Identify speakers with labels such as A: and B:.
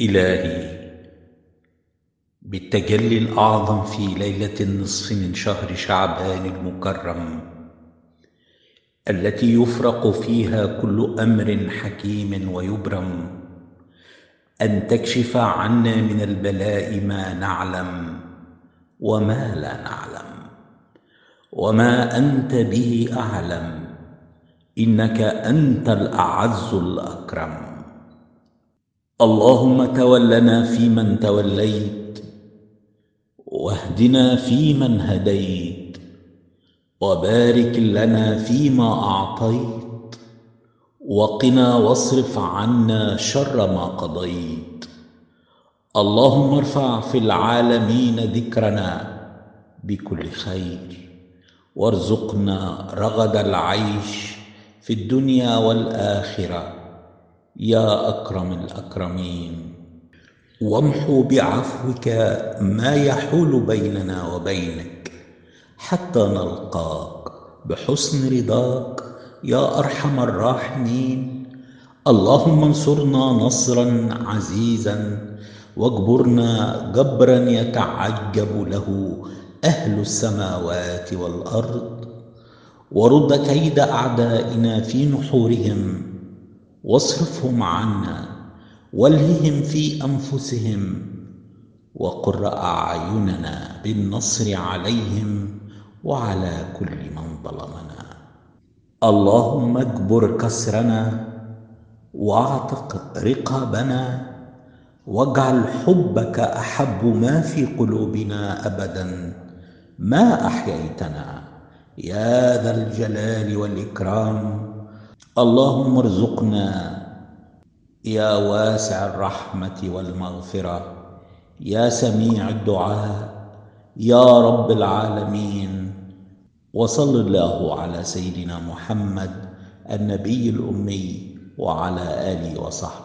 A: إلهي بالتجلي الأعظم في ليلة النصف من شهر شعبان المكرم التي يفرق فيها كل أمر حكيم ويبرم أن تكشف عنا من البلاء ما نعلم وما لا نعلم وما أنت به أعلم إنك أنت الأعز الأكرم. اللهم تولنا فيمن توليت واهدنا فيمن هديت وبارك لنا فيما أعطيت وقنا واصرف عنا شر ما قضيت. اللهم ارفع في العالمين ذكرنا بكل خير وارزقنا رغد العيش في الدنيا والآخرة. يا أكرم الأكرمين وامحو بعفوك ما يحول بيننا وبينك حتى نلقاك بحسن رضاك يا أرحم الراحمين. اللهم انصرنا نصرا عزيزا واجبرنا جبرا يتعجب له أهل السماوات والأرض. ورد كيد أعدائنا في نحورهم واصرفهم عنا والههم في أنفسهم وقر اعيننا بالنصر عليهم وعلى كل من ظلمنا. اللهم اجبر كسرنا واعتق رقابنا واجعل حبك أحب ما في قلوبنا ابدا. ما أحييتنا يا ذا الجلال والإكرام. اللهم ارزقنا يا واسع الرحمة والمغفرة يا سميع الدعاء يا رب العالمين وصل الله على سيدنا محمد النبي الأمي وعلى آله وصحبه.